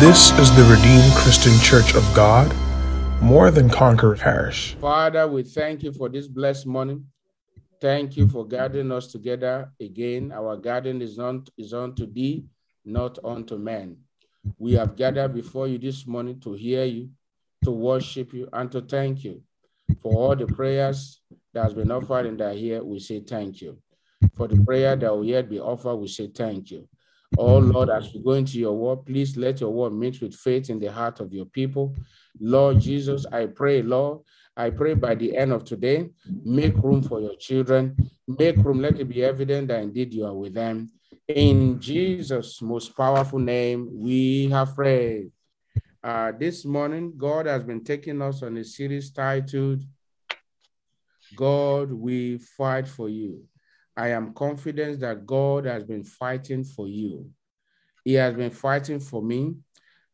This is the Redeemed Christian Church of God, more than Conqueror Parish. Father, we thank you for this blessed morning. Thank you for gathering us together again. Our gathering is on is unto thee, not unto men. We have gathered before you this morning to hear you, to worship you, and to thank you for all the prayers that has been offered and that here. We say thank you. For the prayer that will yet be offered, we say thank you. Oh Lord, as we go into your word, please let your word mix with faith in the heart of your people. Lord Jesus, I pray, Lord, I pray by the end of today, make room for your children. Make room, let it be evident that indeed you are with them. In Jesus' most powerful name, we have prayed. Uh, this morning, God has been taking us on a series titled, God, we fight for you. I am confident that God has been fighting for you. He has been fighting for me.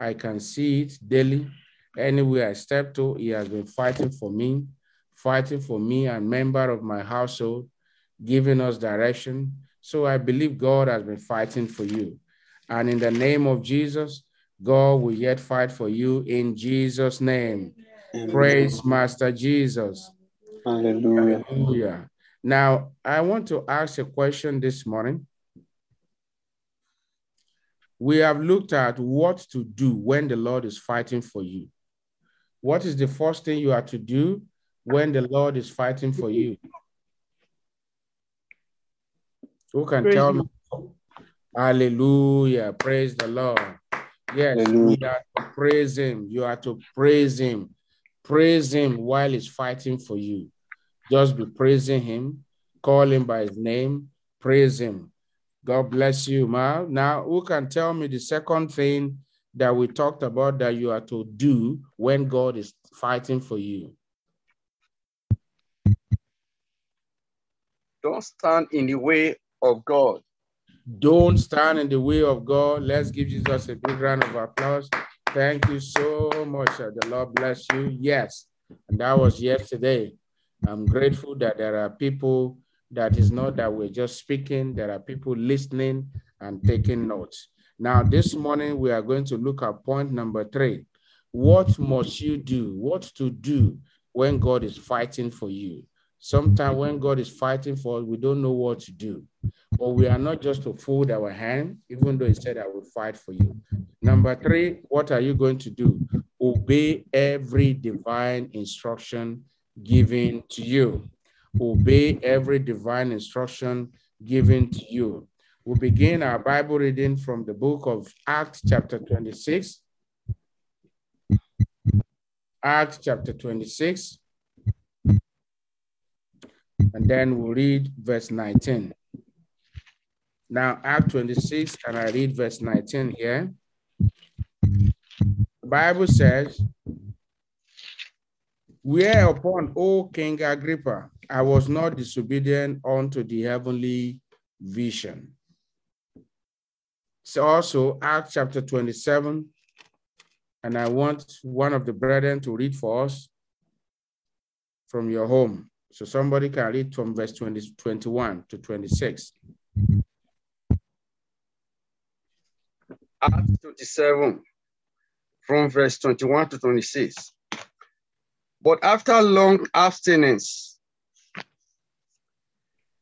I can see it daily. Anywhere I step to, He has been fighting for me, fighting for me and member of my household, giving us direction. So I believe God has been fighting for you. And in the name of Jesus, God will yet fight for you in Jesus' name. Amen. Praise Master Jesus. Hallelujah. Hallelujah. Now, I want to ask a question this morning. We have looked at what to do when the Lord is fighting for you. What is the first thing you are to do when the Lord is fighting for you? Who can praise tell me? Hallelujah. Praise the Lord. Yes, Hallelujah. you are to praise him. You are to praise him. Praise him while he's fighting for you. Just be praising him, call him by his name, praise him. God bless you, Ma. Now, who can tell me the second thing that we talked about that you are to do when God is fighting for you? Don't stand in the way of God. Don't stand in the way of God. Let's give Jesus a big round of applause. Thank you so much. The Lord bless you. Yes, and that was yesterday. I'm grateful that there are people that is not that we're just speaking, there are people listening and taking notes. Now, this morning, we are going to look at point number three. What must you do? What to do when God is fighting for you? Sometimes when God is fighting for us, we don't know what to do. But we are not just to fold our hand, even though He said, I will fight for you. Number three, what are you going to do? Obey every divine instruction given to you. Obey every divine instruction given to you. We begin our Bible reading from the book of Acts, chapter 26. Acts chapter 26. And then we'll read verse 19. Now, Act 26, and I read verse 19 here. The Bible says, Whereupon, O King Agrippa, I was not disobedient unto the heavenly vision. So also Acts chapter 27, and I want one of the brethren to read for us from your home. So somebody can read from verse 20, 21 to 26. Acts 27, from verse 21 to 26. But after long abstinence,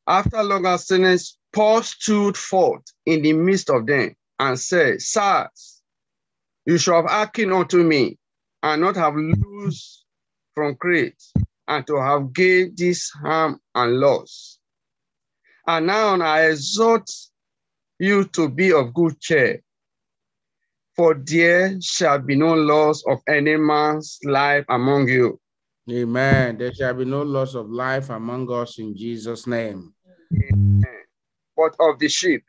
after long abstinence, Paul stood forth in the midst of them and said, Sirs, you shall have hearkened unto me and not have loosed from Crete and to have gained this harm and loss. And now I exhort you to be of good cheer, for there shall be no loss of any man's life among you, Amen. There shall be no loss of life among us in Jesus' name. But of the sheep.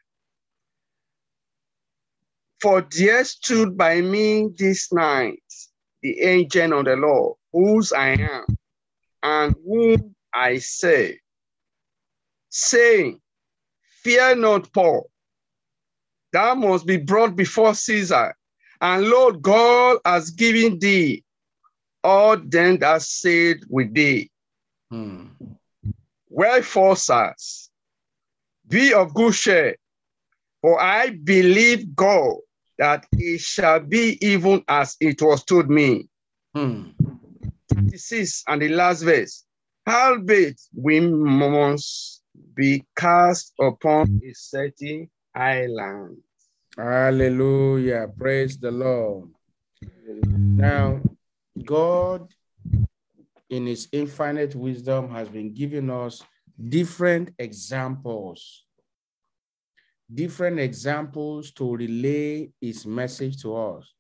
For there stood by me this night the angel of the Lord, whose I am, and whom I say, saying, Fear not, Paul, thou must be brought before Caesar, and Lord God has given thee all them that said with thee. Hmm. Wherefore, sirs, be of good cheer, for I believe God that it shall be even as it was told me. Hmm. 26 and the last verse. Howbeit we must be cast upon a certain island. Hallelujah. Praise the Lord. Now, God, in his infinite wisdom, has been giving us different examples, different examples to relay his message to us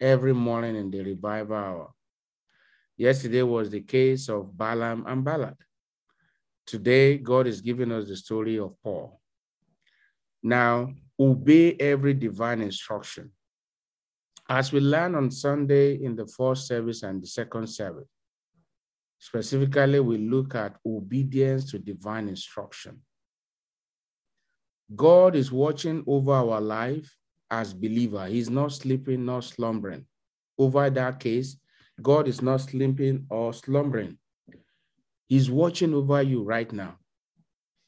every morning in the revival hour. Yesterday was the case of Balaam and Balak. Today, God is giving us the story of Paul. Now, obey every divine instruction. As we learn on Sunday in the first service and the second service, specifically, we look at obedience to divine instruction. God is watching over our life as believer. He's not sleeping, nor slumbering. Over that case, God is not sleeping or slumbering. He's watching over you right now.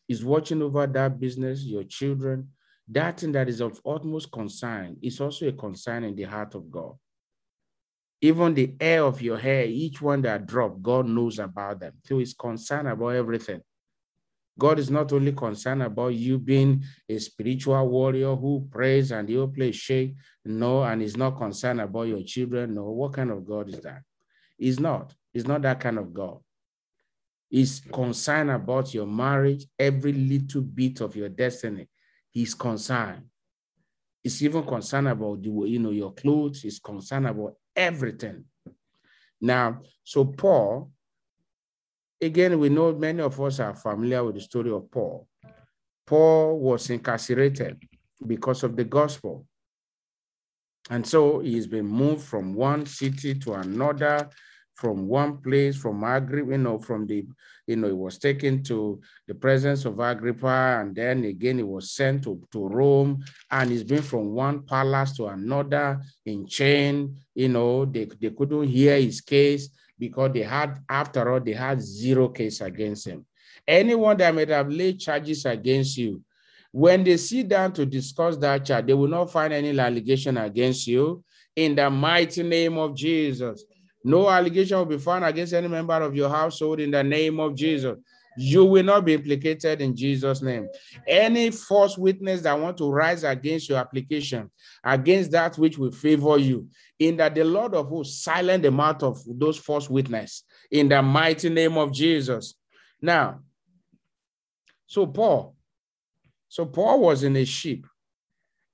He's watching over that business, your children, that thing that is of utmost concern is also a concern in the heart of God. Even the hair of your hair, each one that drop, God knows about them. So he's concerned about everything. God is not only concerned about you being a spiritual warrior who prays and you play shake, no, and he's not concerned about your children. No, what kind of God is that? He's not. He's not that kind of God. He's concerned about your marriage, every little bit of your destiny. He's concerned. He's even concerned about the you know your clothes. He's concerned about everything. Now, so Paul, again, we know many of us are familiar with the story of Paul. Paul was incarcerated because of the gospel. And so he's been moved from one city to another from one place, from Agrippa, you know, from the, you know, it was taken to the presence of Agrippa, and then again it was sent to, to Rome, and it's been from one palace to another in chain, you know, they, they couldn't hear his case because they had, after all, they had zero case against him. Anyone that may have laid charges against you, when they sit down to discuss that charge, they will not find any allegation against you in the mighty name of Jesus. No allegation will be found against any member of your household in the name of Jesus. You will not be implicated in Jesus' name. Any false witness that want to rise against your application, against that which will favor you, in that the Lord of hosts silent the mouth of those false witness in the mighty name of Jesus. Now, so Paul, so Paul was in a ship,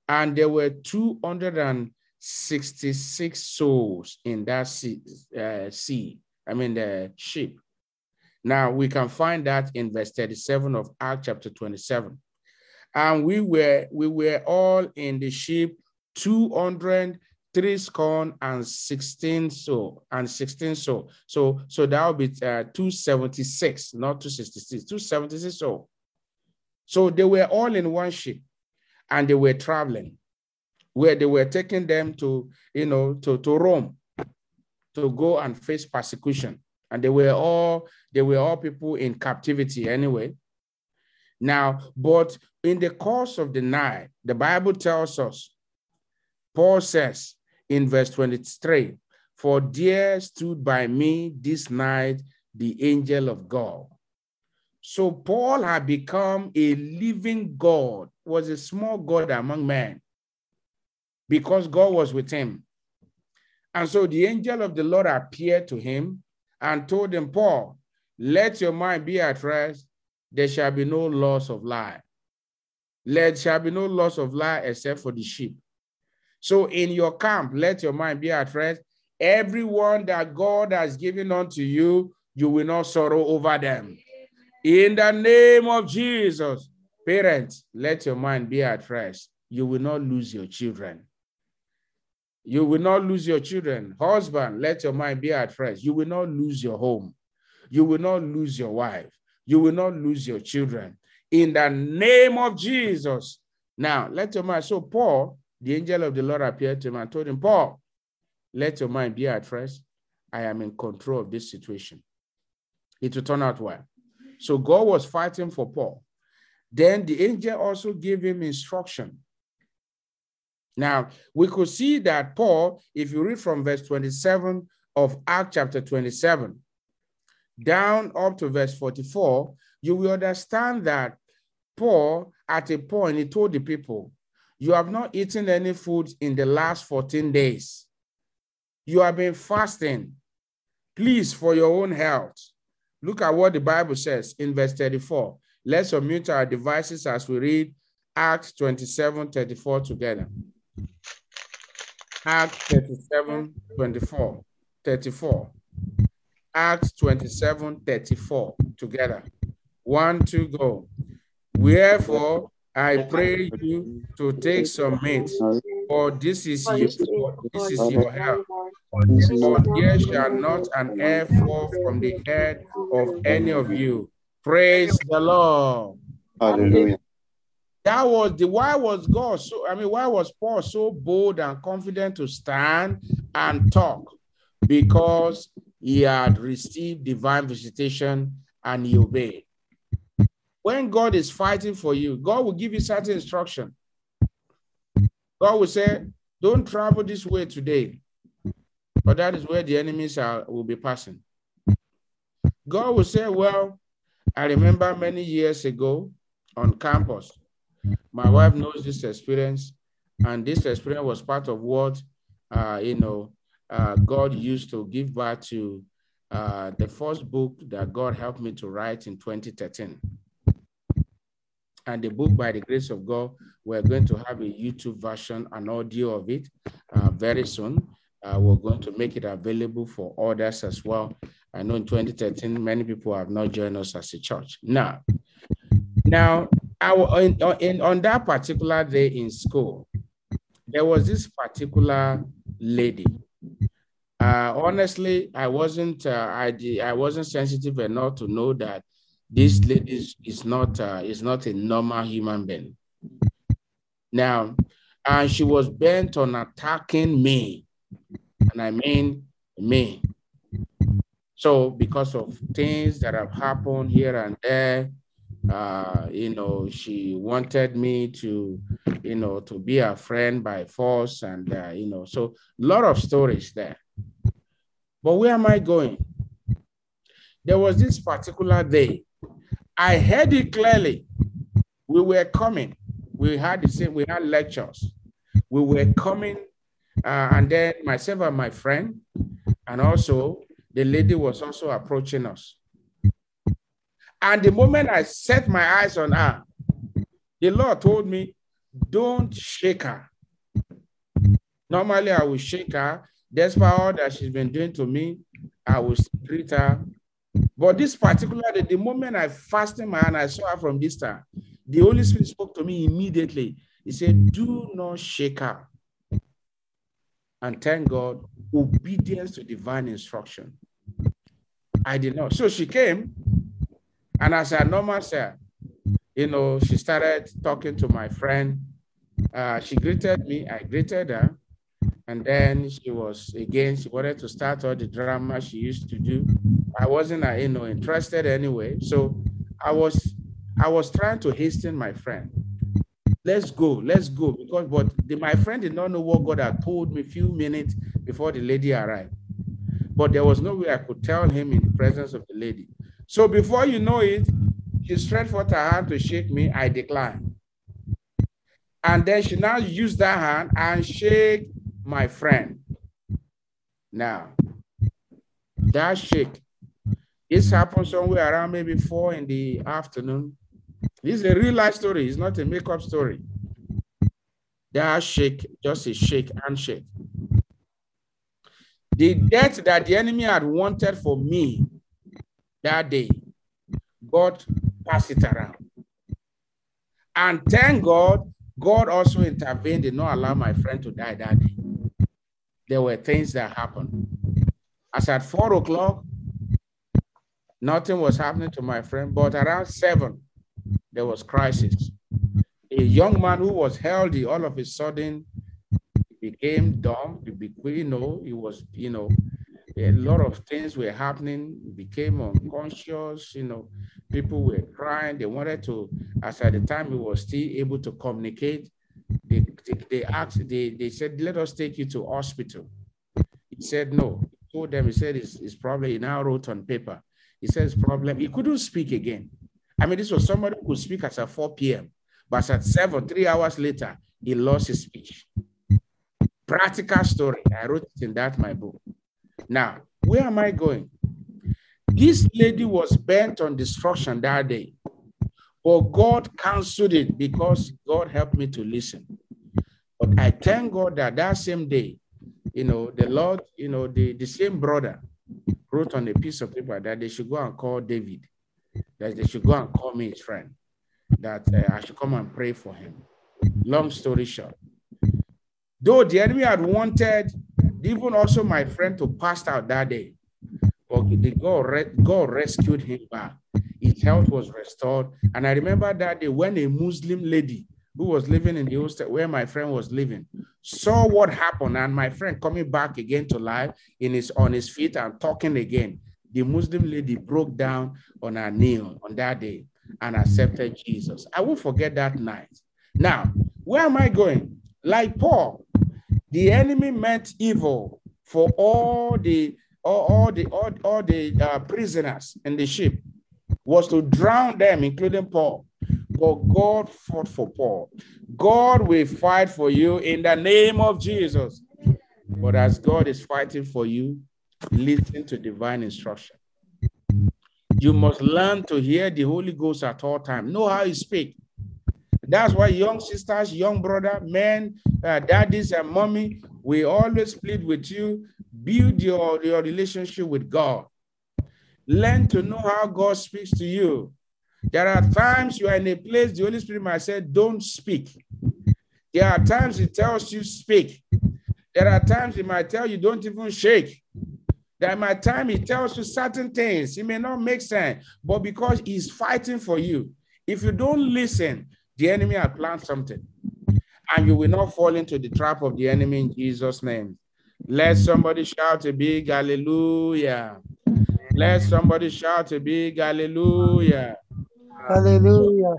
and there were 200 and 66 souls in that sea, uh, sea, I mean the ship. Now we can find that in verse 37 of Acts chapter 27. And we were we were all in the ship 200 three scorn and 16 so and 16 so so so that would be uh, 276 not 266 276 so so they were all in one ship and they were traveling where they were taking them to, you know, to, to Rome to go and face persecution. And they were all, they were all people in captivity anyway. Now, but in the course of the night, the Bible tells us, Paul says in verse 23, for there stood by me this night the angel of God. So Paul had become a living God, was a small God among men because God was with him. And so the angel of the Lord appeared to him and told him, Paul, let your mind be at rest. There shall be no loss of life. Let there shall be no loss of life except for the sheep. So in your camp, let your mind be at rest. Everyone that God has given unto you, you will not sorrow over them. In the name of Jesus, parents, let your mind be at rest. You will not lose your children. You will not lose your children. Husband, let your mind be at rest. You will not lose your home. You will not lose your wife. You will not lose your children. In the name of Jesus. Now, let your mind. So, Paul, the angel of the Lord appeared to him and told him, Paul, let your mind be at rest. I am in control of this situation. It will turn out well. So, God was fighting for Paul. Then the angel also gave him instruction Now, we could see that Paul, if you read from verse 27 of Act chapter 27 down up to verse 44, you will understand that Paul, at a point, he told the people, You have not eaten any food in the last 14 days. You have been fasting. Please, for your own health. Look at what the Bible says in verse 34. Let's unmute our devices as we read Acts 27 34 together. Acts 37 24. 34. Acts 27 34 together. One, two, go. Wherefore, I pray you to take some meat, for this is your, this is your help. For there shall not an hair fall from the head of any of you. Praise the Lord. Hallelujah. That was the why was God so I mean, why was Paul so bold and confident to stand and talk? Because he had received divine visitation and he obeyed. When God is fighting for you, God will give you certain instruction. God will say, Don't travel this way today, but that is where the enemies are, will be passing. God will say, Well, I remember many years ago on campus, my wife knows this experience, and this experience was part of what, uh, you know, uh, God used to give back to uh, the first book that God helped me to write in 2013 and the book by the grace of God, we're going to have a YouTube version, an audio of it uh, very soon. Uh, we're going to make it available for others as well. I know in 2013, many people have not joined us as a church. Now, now, in, in, on that particular day in school, there was this particular lady. Uh, honestly, I wasn't uh, I, I wasn't sensitive enough to know that this lady is, is not uh, is not a normal human being. Now, and she was bent on attacking me, and I mean me. So, because of things that have happened here and there, uh, you know, she wanted me to, you know, to be a friend by force, and uh, you know, so a lot of stories there. But where am I going? There was this particular day I heard it clearly. We were coming. We had the same, we had lectures. We were coming, uh, and then myself and my friend, and also the lady was also approaching us. And the moment I set my eyes on her, the Lord told me, Don't shake her. Normally, I will shake her. Despite all that she's been doing to me, I will treat her but this particular day, the moment I fastened my hand, I saw her from this time. The Holy Spirit spoke to me immediately. He said, Do not shake her. And thank God, obedience to divine instruction. I did not. So she came, and as I normally said, you know, she started talking to my friend. Uh, she greeted me, I greeted her. And then she was again, she wanted to start all the drama she used to do. I wasn't, uh, you know, interested anyway. So I was, I was trying to hasten my friend. Let's go, let's go. Because, but the, my friend did not know what God had told me a few minutes before the lady arrived. But there was no way I could tell him in the presence of the lady. So before you know it, she stretched forth her hand to shake me. I declined. And then she now used that hand and shake my friend. Now, that shake, this happened somewhere around maybe four in the afternoon. This is a real life story, it's not a makeup story. That shake, just a shake, and shake. The death that the enemy had wanted for me that day, God passed it around. And thank God, God also intervened, did not allow my friend to die that day there were things that happened. As at four o'clock, nothing was happening to my friend, but around seven, there was crisis. A young man who was healthy, all of a sudden, became dumb. You know, he was, you know, a mm-hmm. lot of things were happening. Became unconscious. You know, people were crying. They wanted to, as at the time, he was still able to communicate. They they asked, they, they said, let us take you to hospital. He said, no. He told them, he said, it's, it's probably, he now wrote on paper. He says, problem, he couldn't speak again. I mean, this was somebody who could speak as at 4 p.m., but at 7, three hours later, he lost his speech. Practical story. I wrote it in that my book. Now, where am I going? This lady was bent on destruction that day, but God canceled it because God helped me to listen. But I thank God that that same day, you know, the Lord, you know, the, the same brother wrote on a piece of paper that they should go and call David, that they should go and call me his friend, that uh, I should come and pray for him. Long story short, though the enemy had wanted even also my friend who passed out that day, but the God, God rescued him back. His health was restored. And I remember that day when a Muslim lady who was living in the hostel where my friend was living saw what happened. And my friend coming back again to life in his on his feet and talking again. The muslim lady broke down on her knee on that day and accepted jesus. I won't forget that night. Now where am i going? Like paul the enemy meant evil for all the all, all the all, all the uh, prisoners in the ship was to drown them including paul but God fought for Paul. God will fight for you in the name of Jesus. But as God is fighting for you, listen to divine instruction. You must learn to hear the Holy Ghost at all times. Know how He speak. That's why young sisters, young brother, men, uh, daddies, and mommy, we always plead with you. Build your, your relationship with God. Learn to know how God speaks to you. There are times you are in a place, the Holy Spirit might say, Don't speak. There are times He tells you, Speak. There are times He might tell you, Don't even shake. There might time He tells you certain things. It may not make sense, but because He's fighting for you, if you don't listen, the enemy will plant something. And you will not fall into the trap of the enemy in Jesus' name. Let somebody shout a big hallelujah. Let somebody shout a big hallelujah. Hallelujah.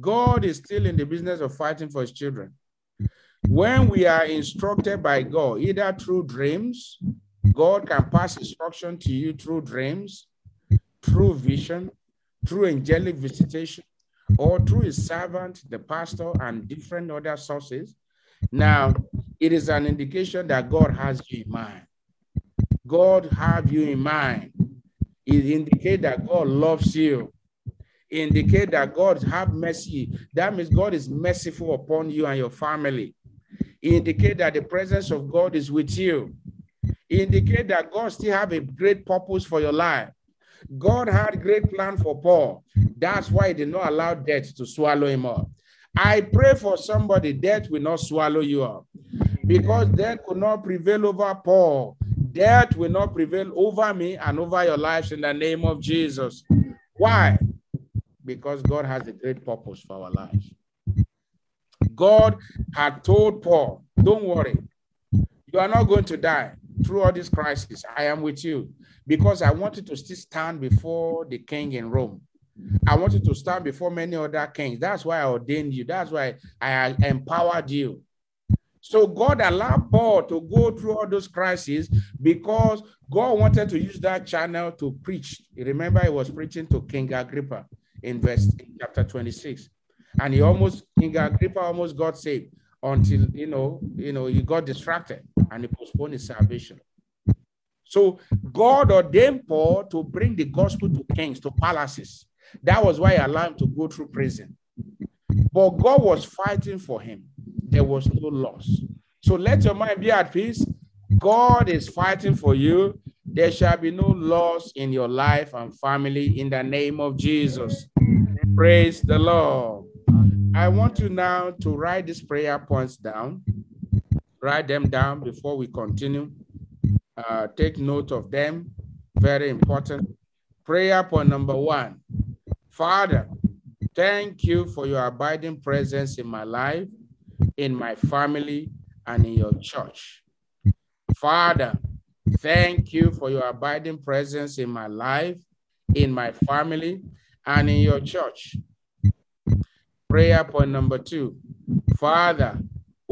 God is still in the business of fighting for his children. When we are instructed by God, either through dreams, God can pass instruction to you through dreams, through vision, through angelic visitation, or through his servant, the pastor, and different other sources. Now, it is an indication that God has you in mind. God have you in mind. It indicates that God loves you. It that God have mercy. That means God is merciful upon you and your family. It that the presence of God is with you. It that God still have a great purpose for your life. God had great plan for Paul. That's why he did not allow death to swallow him up. I pray for somebody, death will not swallow you up because death could not prevail over Paul death will not prevail over me and over your lives in the name of Jesus. Why? Because God has a great purpose for our lives. God had told Paul, Don't worry, you are not going to die through all this crisis. I am with you because I wanted to still stand before the king in Rome. I wanted to stand before many other kings. That's why I ordained you. That's why I empowered you. So God allowed Paul to go through all those crises because God wanted to use that channel to preach. remember, he was preaching to King Agrippa in verse chapter 26. And he almost, King Agrippa almost got saved until you know, you know, he got distracted and he postponed his salvation. So God ordained Paul to bring the gospel to kings, to palaces. That was why he allowed him to go through prison. But God was fighting for him there was no loss. So let your mind be at peace. God is fighting for you. There shall be no loss in your life and family in the name of Jesus. Praise the Lord. I want you now to write these prayer points down. Write them down before we continue. Uh, take note of them. Very important. Prayer point number one Father, thank you for your abiding presence in my life in my family, and in your church. Father, thank you for your abiding presence in my life, in my family, and in your church. Prayer point number two Father,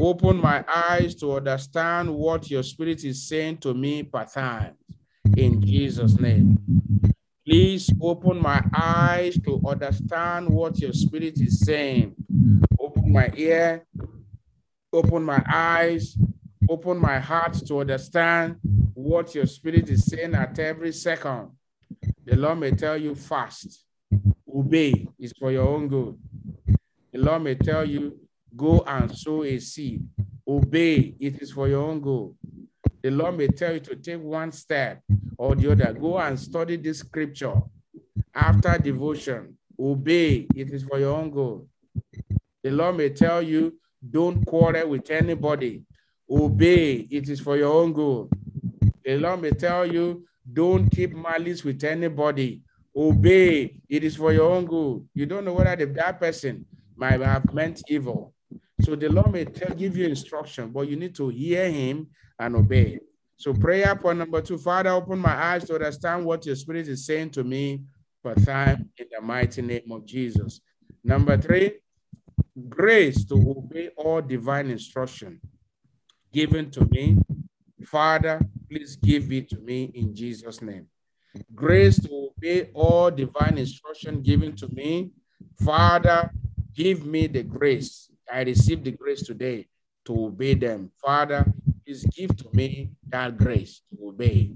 open my eyes to understand what your spirit is saying to me per time. In Jesus' name. Please open my eyes to understand what your spirit is saying. Open my ear, open my eyes, open my heart to understand what your spirit is saying at every second. The Lord may tell you fast, obey is for your own good. The Lord may tell you, go and sow a seed, obey, it is for your own good. The Lord may tell you to take one step or the other, go and study this scripture after devotion, obey, it is for your own good. The Lord may tell you, don't quarrel with anybody, obey, it is for your own good. The Lord may tell you, don't keep malice with anybody. Obey. It is for your own good. You don't know whether the, that person might have meant evil. So the Lord may tell, give you instruction, but you need to hear him and obey. So prayer point number two, Father, open my eyes to understand what your spirit is saying to me for time in the mighty name of Jesus. Number three, grace to obey all divine instruction given to me. Father, please give it to me in Jesus' name. Grace to obey all divine instruction given to me. Father, give me the grace. I receive the grace today to obey them. Father, please give to me that grace to obey.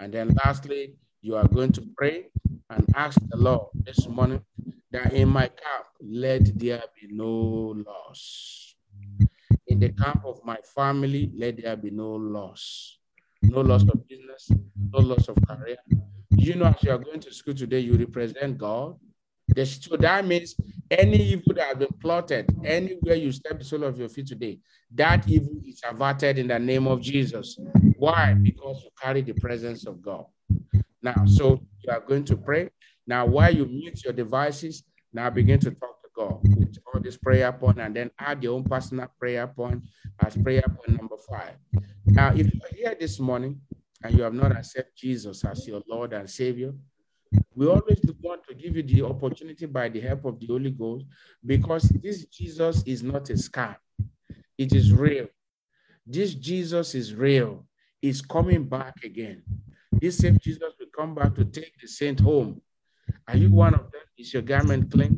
And then lastly, you are going to pray and ask the Lord this morning that in my camp, let there be no loss. In the camp of my family, let there be no loss no loss of business, no loss of career. You know, as you are going to school today, you represent God. So that means any evil that has been plotted, anywhere you step the sole of your feet today, that evil is averted in the name of Jesus. Why? Because you carry the presence of God. Now, so you are going to pray. Now, while you mute your devices, now begin to talk to God with all this prayer point and then add your own personal prayer point as prayer point number five. Now, if you're here this morning and you have not accepted Jesus as your Lord and Savior, we always want to give you the opportunity by the help of the Holy Ghost because this Jesus is not a scam. It is real. This Jesus is real. He's coming back again. This same Jesus will come back to take the saint home. Are you one of them? Is your garment clean?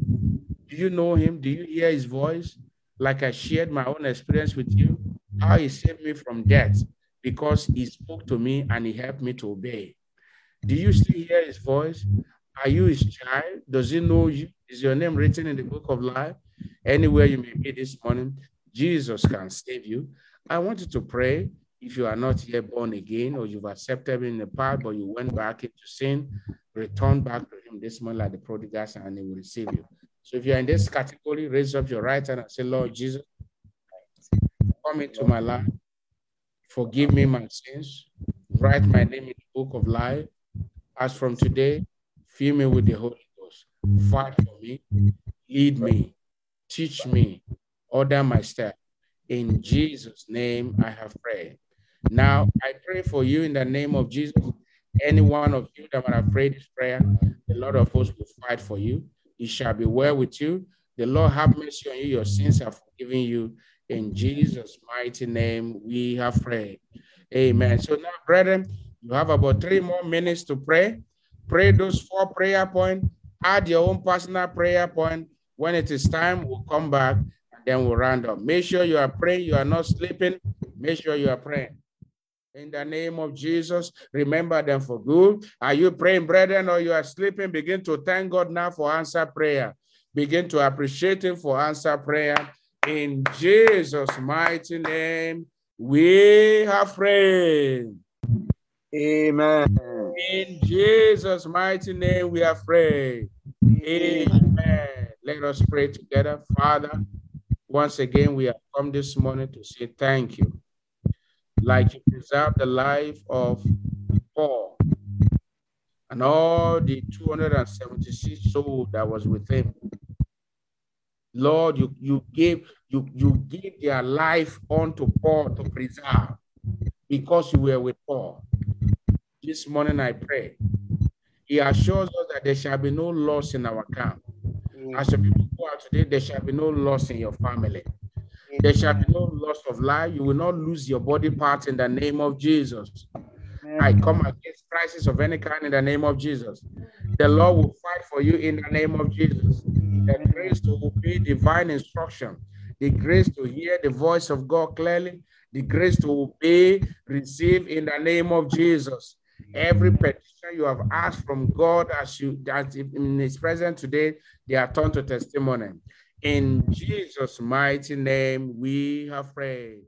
Do you know him? Do you hear his voice? Like I shared my own experience with you how he saved me from death because he spoke to me and he helped me to obey. Do you mm-hmm. still hear his voice? Are you his child? Does he know you? Is your name written in the book of life? Anywhere you may be this morning, Jesus can save you. I want you to pray if you are not yet born again or you've accepted him in the past, but you went back into sin, return back to him this morning like the prodigal son, and he will receive you. So if you're in this category, raise up your right hand and say, Lord Jesus, come into my life. Forgive me my sins. Write my name in the book of life. As from today, fill me with the Holy Ghost. Fight for me. Lead me. Teach me. Order my step. In Jesus' name, I have prayed. Now, I pray for you in the name of Jesus. Any one of you that might have prayed this prayer, the Lord of hosts will fight for you. It shall be well with you. The Lord have mercy on you. Your sins are forgiven you. In Jesus' mighty name, we have prayed. Amen. So now, brethren, you have about three more minutes to pray. Pray those four prayer points. Add your own personal prayer point. When it is time, we'll come back and then we'll round up. Make sure you are praying. You are not sleeping. Make sure you are praying. In the name of Jesus, remember them for good. Are you praying, brethren, or you are sleeping? Begin to thank God now for answer prayer. Begin to appreciate Him for answer prayer in Jesus' mighty name, we have prayed. Amen. In Jesus' mighty name, we have prayed. Amen. Let us pray together. Father, once again, we have come this morning to say thank you. Like you preserved the life of Paul and all the 276 souls that was with him. Lord, you, you gave you, you gave their life unto Paul to preserve because you were with Paul. This morning I pray. He assures us that there shall be no loss in our camp. Mm. As the people go out today, there shall be no loss in your family. There shall be no loss of life. You will not lose your body parts in the name of Jesus. I come against crisis of any kind in the name of Jesus. The Lord will fight for you in the name of Jesus. The grace to obey divine instruction, the grace to hear the voice of God clearly, the grace to obey, receive in the name of Jesus. Every mm-hmm. petition you have asked from God as you that in His presence today, they are turned to testimony. In Jesus' mighty name, we have prayed.